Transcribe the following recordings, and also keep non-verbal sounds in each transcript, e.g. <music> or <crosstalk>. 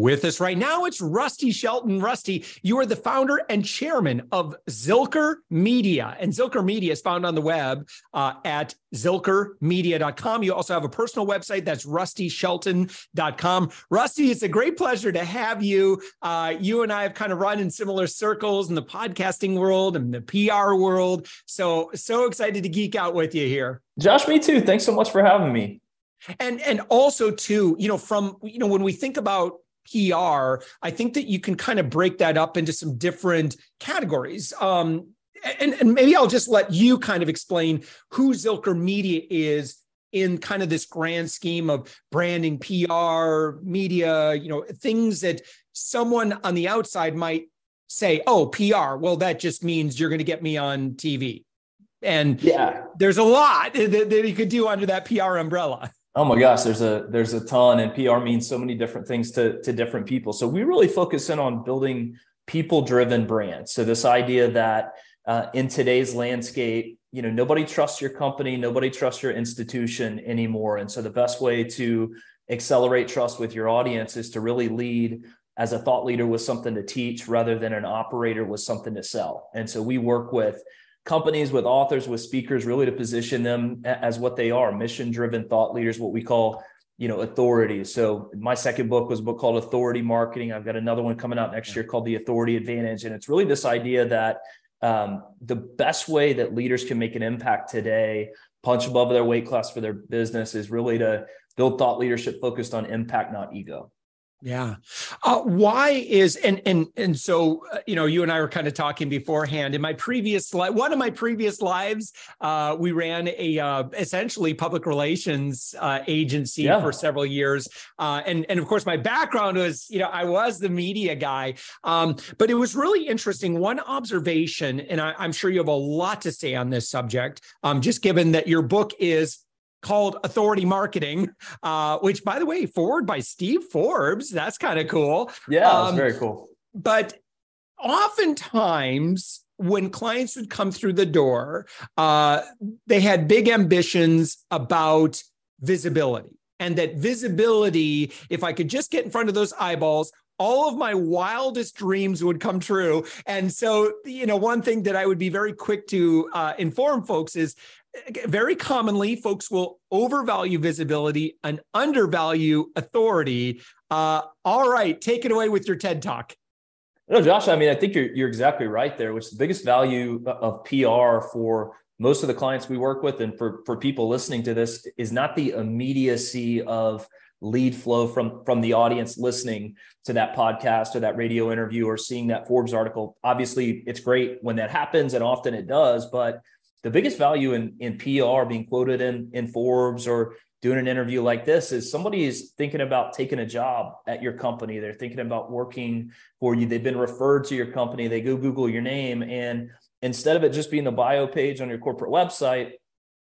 With us right now, it's Rusty Shelton. Rusty, you are the founder and chairman of Zilker Media. And Zilker Media is found on the web uh, at zilkermedia.com. You also have a personal website that's rustyshelton.com. Rusty, it's a great pleasure to have you. Uh, you and I have kind of run in similar circles in the podcasting world and the PR world. So, so excited to geek out with you here. Josh, me too. Thanks so much for having me. And and also too, you know, from you know, when we think about PR, I think that you can kind of break that up into some different categories. Um, and, and maybe I'll just let you kind of explain who Zilker Media is in kind of this grand scheme of branding, PR, media, you know, things that someone on the outside might say, oh, PR, well, that just means you're going to get me on TV. And yeah, there's a lot <laughs> that, that you could do under that PR umbrella. Oh my gosh, there's a there's a ton, and PR means so many different things to to different people. So we really focus in on building people driven brands. So this idea that uh, in today's landscape, you know, nobody trusts your company, nobody trusts your institution anymore, and so the best way to accelerate trust with your audience is to really lead as a thought leader with something to teach rather than an operator with something to sell. And so we work with companies with authors with speakers really to position them as what they are mission driven thought leaders what we call you know authorities so my second book was a book called authority marketing. I've got another one coming out next year called the authority advantage. And it's really this idea that um, the best way that leaders can make an impact today punch above their weight class for their business is really to build thought leadership focused on impact not ego yeah. Uh, why is and and and so uh, you know you and I were kind of talking beforehand. In my previous life, one of my previous lives, uh, we ran a uh, essentially public relations uh, agency yeah. for several years, uh, and and of course my background was you know I was the media guy, um, but it was really interesting. One observation, and I, am sure you have a lot to say on this subject, um, just given that your book is called Authority Marketing, uh, which, by the way, foreword by Steve Forbes. That's kind of cool. Yeah, um, that's very cool. But oftentimes, when clients would come through the door, uh, they had big ambitions about visibility. And that visibility, if I could just get in front of those eyeballs, all of my wildest dreams would come true. And so, you know, one thing that I would be very quick to uh, inform folks is very commonly folks will overvalue visibility and undervalue authority. Uh, all right take it away with your ted talk. No josh i mean i think you're, you're exactly right there which the biggest value of pr for most of the clients we work with and for, for people listening to this is not the immediacy of lead flow from from the audience listening to that podcast or that radio interview or seeing that forbes article. Obviously it's great when that happens and often it does but the biggest value in, in PR being quoted in, in Forbes or doing an interview like this is somebody is thinking about taking a job at your company. They're thinking about working for you. They've been referred to your company. They go Google your name. And instead of it just being the bio page on your corporate website,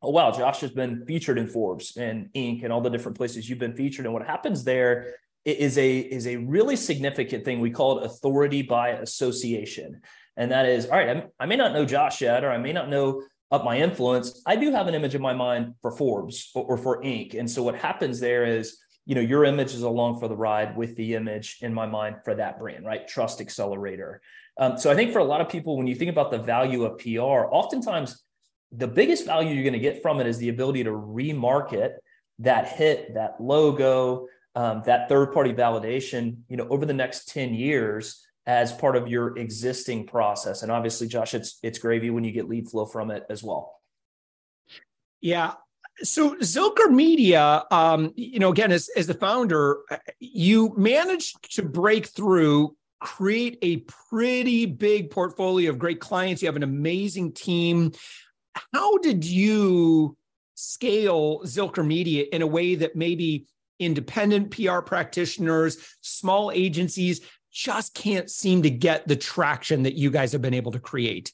oh, wow, Josh has been featured in Forbes and Inc. and all the different places you've been featured. And what happens there is a, is a really significant thing. We call it authority by association. And that is, all right, I may not know Josh yet, or I may not know up my influence, I do have an image in my mind for Forbes or, for Inc. And so what happens there is, you know, your image is along for the ride with the image in my mind for that brand, right? Trust accelerator. Um, so I think for a lot of people, when you think about the value of PR, oftentimes the biggest value you're going to get from it is the ability to remarket that hit, that logo, um, that third party validation, you know, over the next 10 years as part of your existing process. And obviously, Josh, it's it's gravy when you get lead flow from it as well. Yeah. So Zilker Media, um, you know, again, as, as the founder, you managed to break through, create a pretty big portfolio of great clients. You have an amazing team. How did you scale Zilker Media in a way that maybe independent PR practitioners, small agencies just can't seem to get the traction that you guys have been able to create?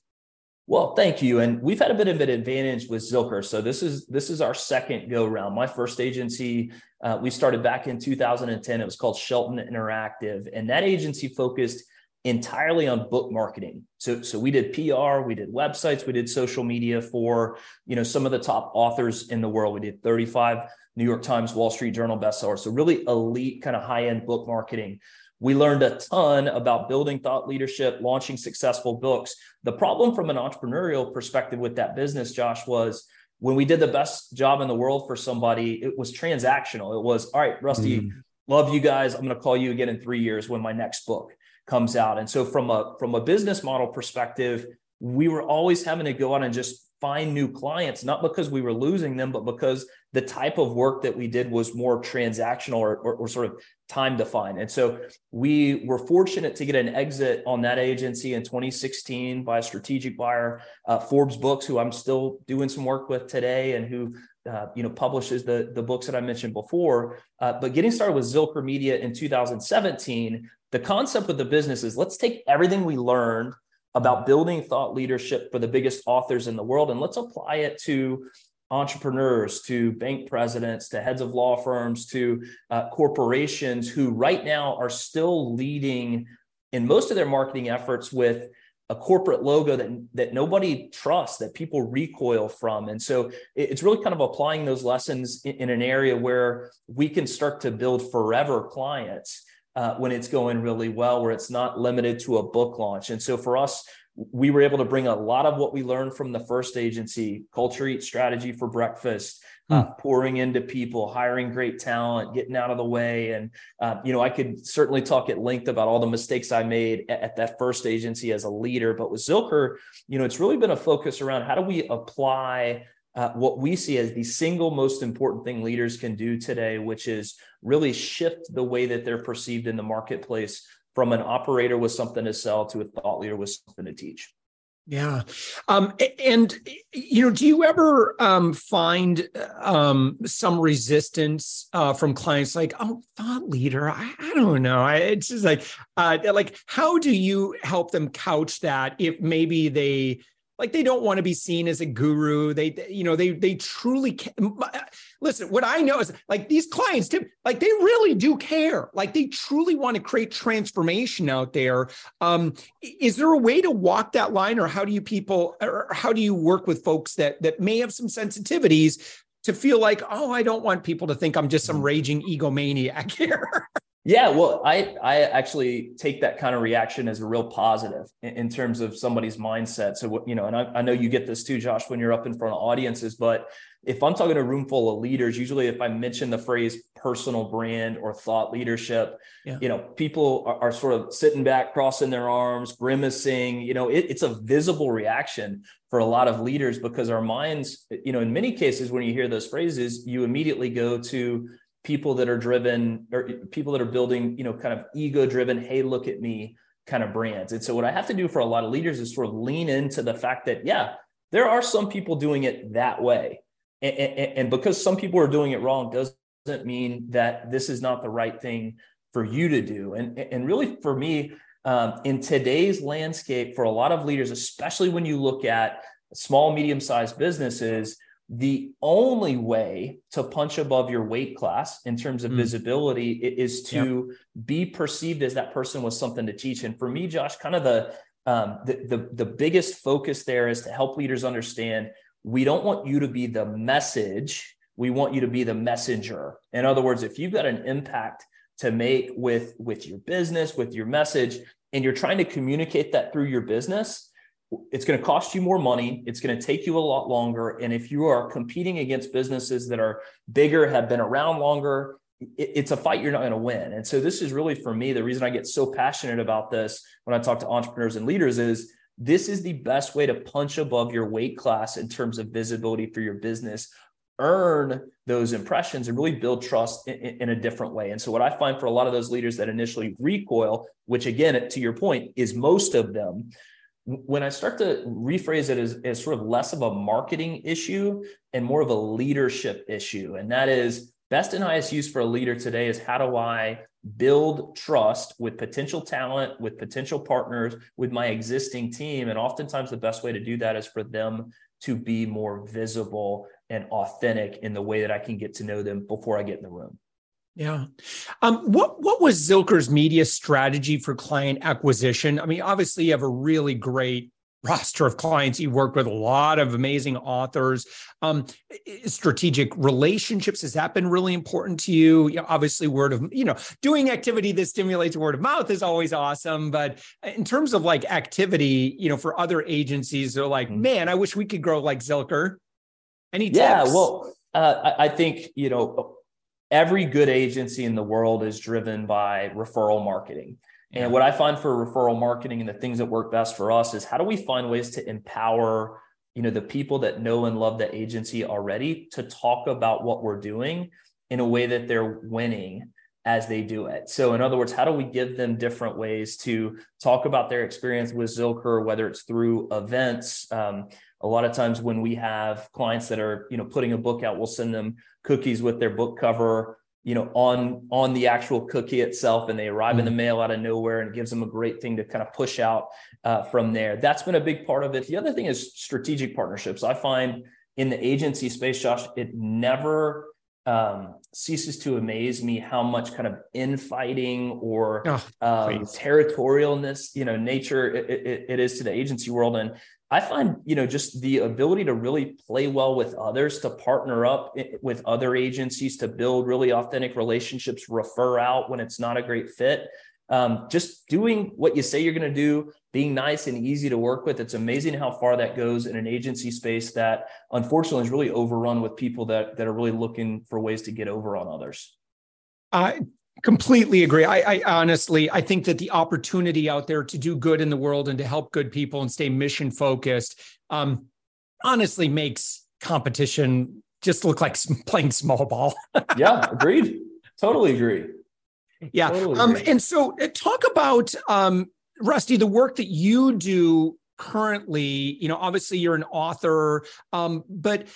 Well, thank you. And we've had a bit of an advantage with Zilker. So this is this is our second go round. My first agency uh, we started back in 2010. It was called Shelton Interactive, and that agency focused entirely on book marketing. So so we did PR, we did websites, we did social media for you know some of the top authors in the world. We did 35 New York Times, Wall Street Journal bestsellers. So really elite kind of high end book marketing. We learned a ton about building thought leadership, launching successful books. The problem from an entrepreneurial perspective with that business, Josh, was when we did the best job in the world for somebody, it was transactional. It was, all right, Rusty, mm. love you guys. I'm going to call you again in three years when my next book comes out. And so from a from a business model perspective, we were always having to go out and just find new clients, not because we were losing them, but because the type of work that we did was more transactional or, or, or, sort of time defined. And so we were fortunate to get an exit on that agency in 2016 by a strategic buyer, uh, Forbes Books, who I'm still doing some work with today and who uh, you know publishes the, the books that I mentioned before. Uh, but getting started with Zilker Media in 2017, the concept of the business is let's take everything we learned about building thought leadership for the biggest authors in the world. And let's apply it to entrepreneurs, to bank presidents, to heads of law firms, to uh, corporations who right now are still leading in most of their marketing efforts with a corporate logo that that nobody trusts that people recoil from and so it's really kind of applying those lessons in, in an area where we can start to build forever clients uh, when it's going really well, where it's not limited to a book launch. And so for us, we were able to bring a lot of what we learned from the first agency culture eat strategy for breakfast uh, hmm. pouring into people hiring great talent getting out of the way and uh, you know i could certainly talk at length about all the mistakes i made at, at, that first agency as a leader but with zilker you know it's really been a focus around how do we apply uh, what we see as the single most important thing leaders can do today, which is really shift the way that they're perceived in the marketplace from an operator with something to sell to a thought leader with something to teach. Yeah. Um, and, you know, do you ever um, find um, some resistance uh, from clients like, oh, thought leader? I, I don't know. I, it's just like, uh, like, how do you help them couch that if maybe they, like they don't want to be seen as a guru they you know they they truly can. listen what i know is like these clients like they really do care like they truly want to create transformation out there um is there a way to walk that line or how do you people or how do you work with folks that that may have some sensitivities to feel like oh i don't want people to think i'm just some mm-hmm. raging egomaniac <laughs> here Yeah, well, I I actually take that kind of reaction as a real positive in, in terms of somebody's mindset. So you know, and I, I, know you get this too, Josh, when you're up in front of audiences. But if I'm talking to a room full of leaders, usually if I mention the phrase personal brand or thought leadership, yeah. you know, people are, are, sort of sitting back, crossing their arms, grimacing. You know, it, it's a visible reaction for a lot of leaders because our minds, you know, in many cases, when you hear those phrases, you immediately go to people that are driven or people that are building, you know, kind of ego driven, hey, look at me kind of brands. And so what I have to do for a lot of leaders is sort of lean into the fact that, yeah, there are some people doing it that way. And, and, and because some people are doing it wrong doesn't mean that this is not the right thing for you to do. And, and really for me, um, in today's landscape, for a lot of leaders, especially when you look at small, medium sized businesses, the only way to punch above your weight class in terms of mm. visibility is to yep. be perceived as that person with something to teach. And for me, Josh, kind of the, um, the, the the biggest focus there is to help leaders understand we don't want you to be the message. We want you to be the messenger. In other words, if you've got an impact to make with with your business, with your message, and you're trying to communicate that through your business, it's going to cost you more money. It's going to take you a lot longer. And if you are competing against businesses that are bigger, have been around longer, it's a fight you're not going to win. And so this is really for me the reason I get so passionate about this when I talk to entrepreneurs and leaders is this is the best way to punch above your weight class in terms of visibility for your business earn those impressions and really build trust in, in, a different way. And so, what I find for a lot of those leaders that initially recoil, which again, to your point, is most of them, when I start to rephrase it as, as sort of less of a marketing issue and more of a leadership issue, and that is best and highest use for a leader today is how do I build trust with potential talent, with potential partners, with my existing team. And oftentimes, the best way to do that is for them to be more visible and authentic in the way that I can get to know them before I get in the room. Yeah. Um, what what was Zilker's media strategy for client acquisition? I mean, obviously you have a really great roster of clients. You work with a lot of amazing authors. Um, strategic relationships has that been really important to you? you know, obviously, word of you know doing activity that stimulates word of mouth is always awesome. But in terms of like activity, you know, for other agencies, they're like, mm-hmm. man, I wish we could grow like Zilker. Any tips? Yeah, well, uh, I, I think you know every good agency in the world is driven by referral marketing. And what I find for referral marketing and the things that work best for us is how do we find ways to empower, you know, the people that know and love the agency already to talk about what we're doing in a way that they're winning as they do it. So in other words, how do we give them different ways to talk about their experience with Zilker, whether it's through events, um, a lot of times when we have clients that are you know putting a book out we'll send them cookies with their book cover you know on on the actual cookie itself and they arrive mm-hmm. in the mm-hmm. mail out of nowhere and it gives them a great thing to kind of push out uh, from there that's been a big part of it the other thing is strategic partnerships i find in the agency space josh it never um, ceases to amaze me how much kind of infighting or oh, um, territorialness you know nature it, it, it is to the agency world and I find, you know, just the ability to really play well with others, to partner up with other agencies, to build really authentic relationships, refer out when it's not a great fit. Um, just doing what you say you're going to do, being nice and easy to work with. It's amazing how far that goes in an agency space that unfortunately is really overrun with people that that are really looking for ways to get over on others. I completely agree. I, I, honestly, I think that the opportunity out there to do good in the world and to help good people and stay mission focused, um, honestly makes competition just look like <laughs> playing small ball. <laughs> yeah, agreed. Totally agree. Yeah. Totally um, and so uh, talk about um, Rusty, the work that you do currently. You know, obviously you're an author, um, but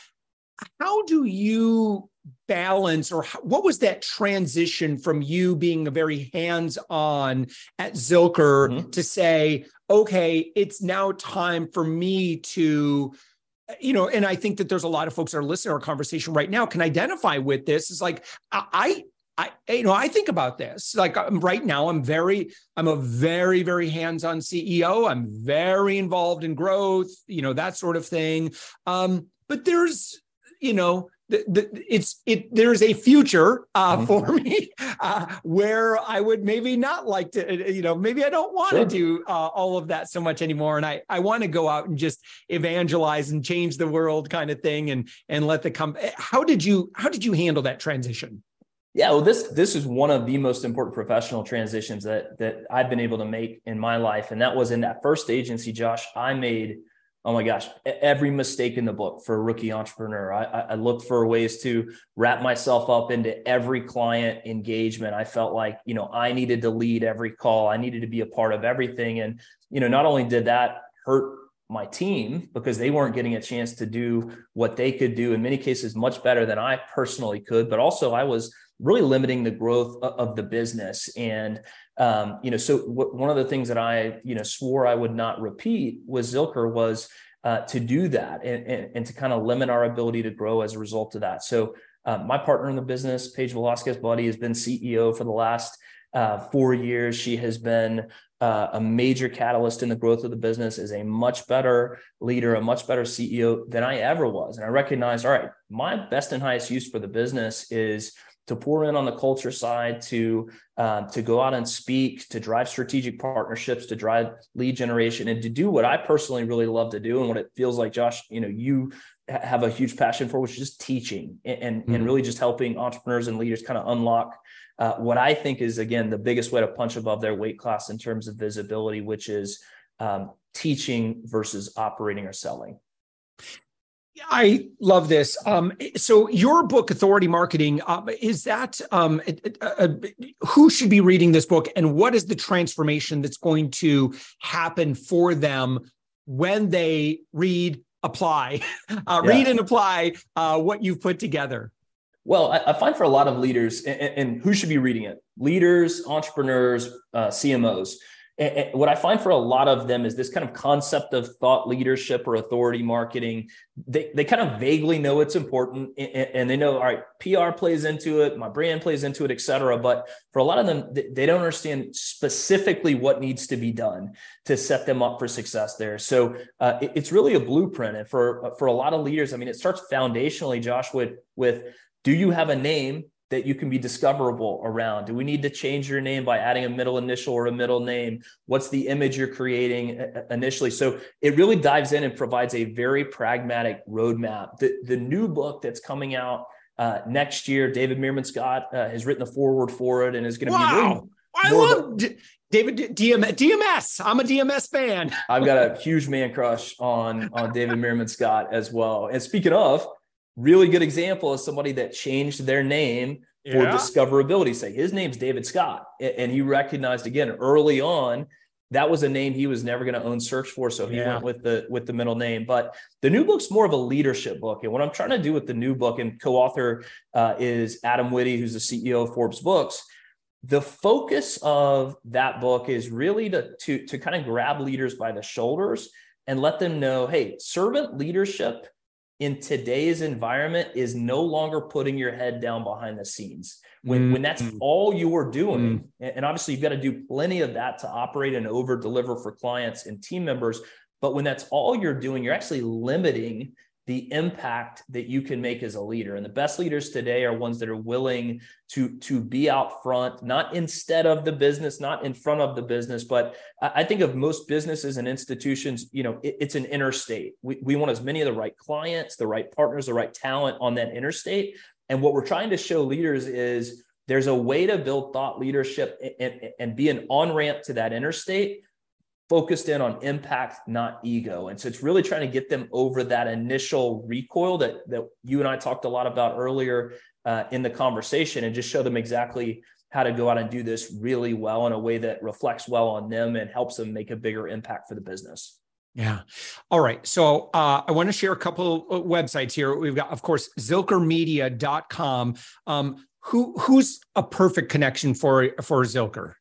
how do you balance or what was that transition from you being a very hands-on at Zilker mm-hmm. to say, okay, it's now time for me to you know, and I think that there's a lot of folks that are listening to our conversation right now can identify with this. Is like I, I, you know, I think about this. Like um, right now, I'm very, I'm a very, very hands-on CEO. I'm very involved in growth, you know, that sort of thing. Um, but there's, you know, the, the, it's it there's a future uh, mm-hmm. for <laughs> me uh, where I would maybe not like to uh, you know maybe I don't want sure. to do uh, all of that so much anymore and I I want to go out and just evangelize and change the world kind of thing and and let the come eh, how did you how did you handle that transition yeah well this this is one of the most important professional transitions that that I've been able to make in my life and that was in that first agency Josh I made oh my gosh, every mistake in the book for a rookie entrepreneur. I, I looked for ways to wrap myself up into every client engagement. I felt like, you know, I needed to lead every call. I needed to be a part of everything. And, you know, not only did that hurt my team because they weren't getting a chance to do what they could do in many cases much better than I personally could, but also I was really limiting the growth of the business. And um, you know, so w- one of the things that I you know swore I would not repeat was Zilker was uh, to do that and, and, and to kind of limit our ability to grow as a result of that. So uh, my partner in the business, Paige Velasquez Budde, has been CEO for the last uh, four years. She has been uh, a major catalyst in the growth of the business, is a much better leader, a much better CEO than I ever was. And I recognize, all right, my best and highest use for the business is to pour in on the culture side, to uh, to go out and speak, to drive strategic partnerships, to drive lead generation, and to do what I personally really love to do, and what it feels like, Josh, you know, you have a huge passion for, which is just teaching and and, mm-hmm. and really just helping entrepreneurs and leaders kind of unlock uh, what I think is again the biggest way to punch above their weight class in terms of visibility, which is um, teaching versus operating or selling. I love this. Um, so your book, Authority Marketing, uh, is that um, uh, who should be reading this book, and what is the transformation that's going to happen for them when they read, apply, <laughs> uh, yeah. read and apply uh, what you've put together? Well, I, I, find for a lot of leaders, and, and, who should be reading it? Leaders, entrepreneurs, uh, CMOs and what I find for a lot of them is this kind of concept of thought leadership or authority marketing. They, they kind of vaguely know it's important and they know, all right, PR plays into it, my brand plays into it, et cetera. But for a lot of them, they don't understand specifically what needs to be done to set them up for success there. So uh, it's really a blueprint. And for, for a lot of leaders, I mean, it starts foundationally, Josh, with, with do you have a name that you can be discoverable around? Do we need to change your name by adding a middle initial or a middle name? What's the image you're creating uh, uh, initially? So it really dives in and provides a very pragmatic roadmap. The, the new book that's coming out uh, next year, David Meerman Scott uh, has written the foreword for it and is going to wow. be. Wow. I love D- David DM, DMS. I'm a DMS fan. I've got a huge man crush on on David Meerman Scott as well. And speaking of, really good example of somebody that changed their name for discoverability sake. His name's David Scott, and he recognized again early on that was a name he was never going to own search for, so he yeah. went with the with the middle name. But the new book's more of a leadership book, and what I'm trying to do with the new book and co-author uh, is Adam Witty, who's the CEO of Forbes Books. The focus of that book is really to to to kind of grab leaders by the shoulders and let them know, hey, servant leadership in today's environment is no longer putting your head down behind the scenes. When, mm-hmm. when that's mm. all you're doing, mm-hmm. and obviously you've got to do plenty of that to operate and over deliver for clients and team members. But when that's all you're doing, you're actually limiting the impact that you can make as a leader. And the best leaders today are ones that are willing to, to be out front, not instead of the business, not in front of the business. But I think of most businesses and institutions, you know, it, it's an interstate. We, we want as many of the right clients, the right partners, the right talent on that interstate. And what we're trying to show leaders is there's a way to build thought leadership and, and, and be an on ramp to that interstate focused in on impact, not ego. And so it's really trying to get them over that initial recoil that, that you and I talked a lot about earlier uh, in the conversation and just show them exactly how to go out and do this really well in a way that reflects well on them and helps them make a bigger impact for the business. Yeah. All right. So uh, I want to share a couple of websites here. We've got, of course, zilkermedia.com. Um, who who's a perfect connection for for Zilker?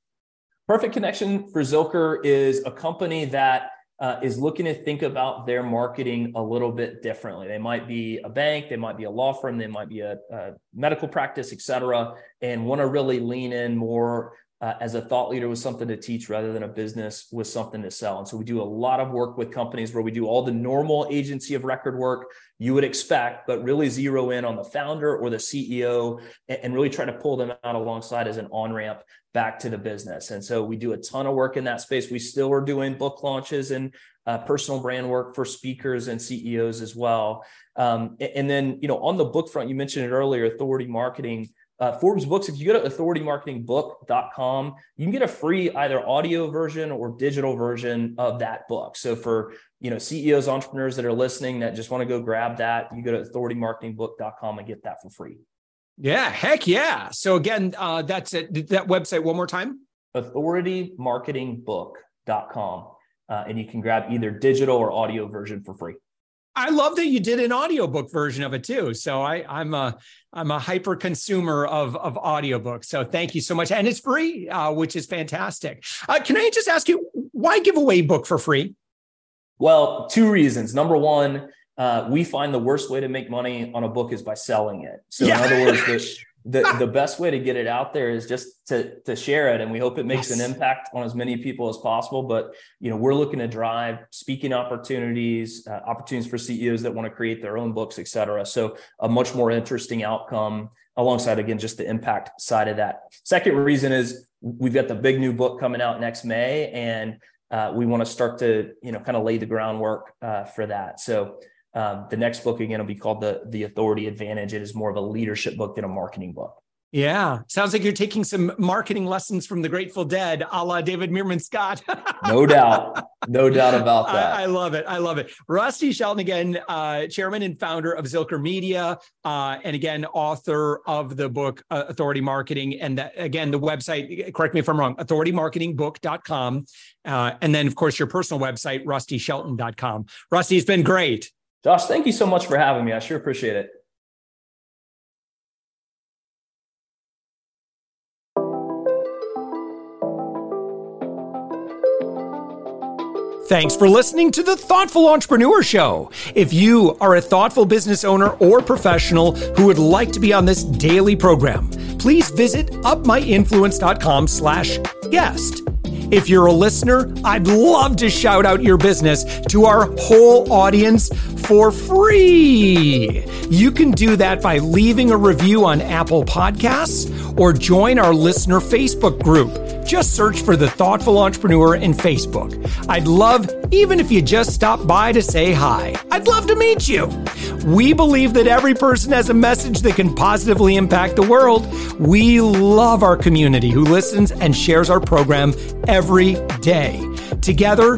Perfect Connection for Zilker is a company that uh, is looking to think about their marketing a little bit differently. They might be a bank, they might be a law firm, they might be a, a medical practice, et cetera, and want to really lean in more uh, as a thought leader with something to teach rather than a business with something to sell. And so we do a lot of work with companies where we do all the normal agency of record work you would expect, but really zero in on the founder or the CEO and, and really try to pull them out alongside as an on ramp back to the business. And so we do a ton of work in that space. We still are doing book launches and uh, personal brand work for speakers and CEOs as well. Um, and then, you know, on the book front, you mentioned it earlier, authority marketing uh, Forbes Books, if you go to authoritymarketingbook.com, you can get a free either audio version or digital version of that book. So for you know CEOs, entrepreneurs that are listening that just want to go grab that, you go to authoritymarketingbook.com and get that for free. Yeah, heck yeah. So again, uh, that's it. That website one more time. Authoritymarketingbook.com. Uh, and you can grab either digital or audio version for free. I love that you did an audiobook version of it too. So I, I'm a I'm a hyper consumer of of audiobooks. So thank you so much, and it's free, uh, which is fantastic. Uh, can I just ask you why give away book for free? Well, two reasons. Number one, uh, we find the worst way to make money on a book is by selling it. So yeah. in other words, the, the, the best way to get it out there is just to, to share it. And we hope it makes yes. an impact on as many people as possible. But, you know, we're looking to drive speaking opportunities, uh, opportunities for CEOs that want to create their own books, et cetera. So a much more interesting outcome alongside, again, just the impact side of that. Second reason is we've got the big new book coming out next May and uh, we want to start to, you know, kind of lay the groundwork uh, for that. So um, the next book again will be called the the Authority Advantage. It is more of a leadership book than a marketing book. Yeah. Sounds like you're taking some marketing lessons from the Grateful Dead, a la David Meerman Scott. <laughs> no doubt. No doubt about that. I, I, love it. I love it. Rusty Shelton, again, uh, chairman and founder of Zilker Media, uh, and again, author of the book uh, Authority Marketing. And that, again, the website, correct me if I'm wrong, authoritymarketingbook.com. Uh, and then, of course, your personal website, rustyshelton.com. Rusty, it's been great. Josh, thank you so much for having me. I sure appreciate it. Thanks for listening to the Thoughtful Entrepreneur Show. If you are a thoughtful business owner or professional who would like to be on this daily program, please visit upmyinfluence.com slash guest. If you're a listener, I'd love to shout out your business to our whole audience for free. You can do that by leaving a review on Apple Podcasts or join our listener Facebook group. Just search for the Thoughtful Entrepreneur in Facebook. I'd love even if you just stop by to say hi. I'd love to meet you. We believe that every person has a message that can positively impact the world. We love our community who listens and shares our program every day. Together,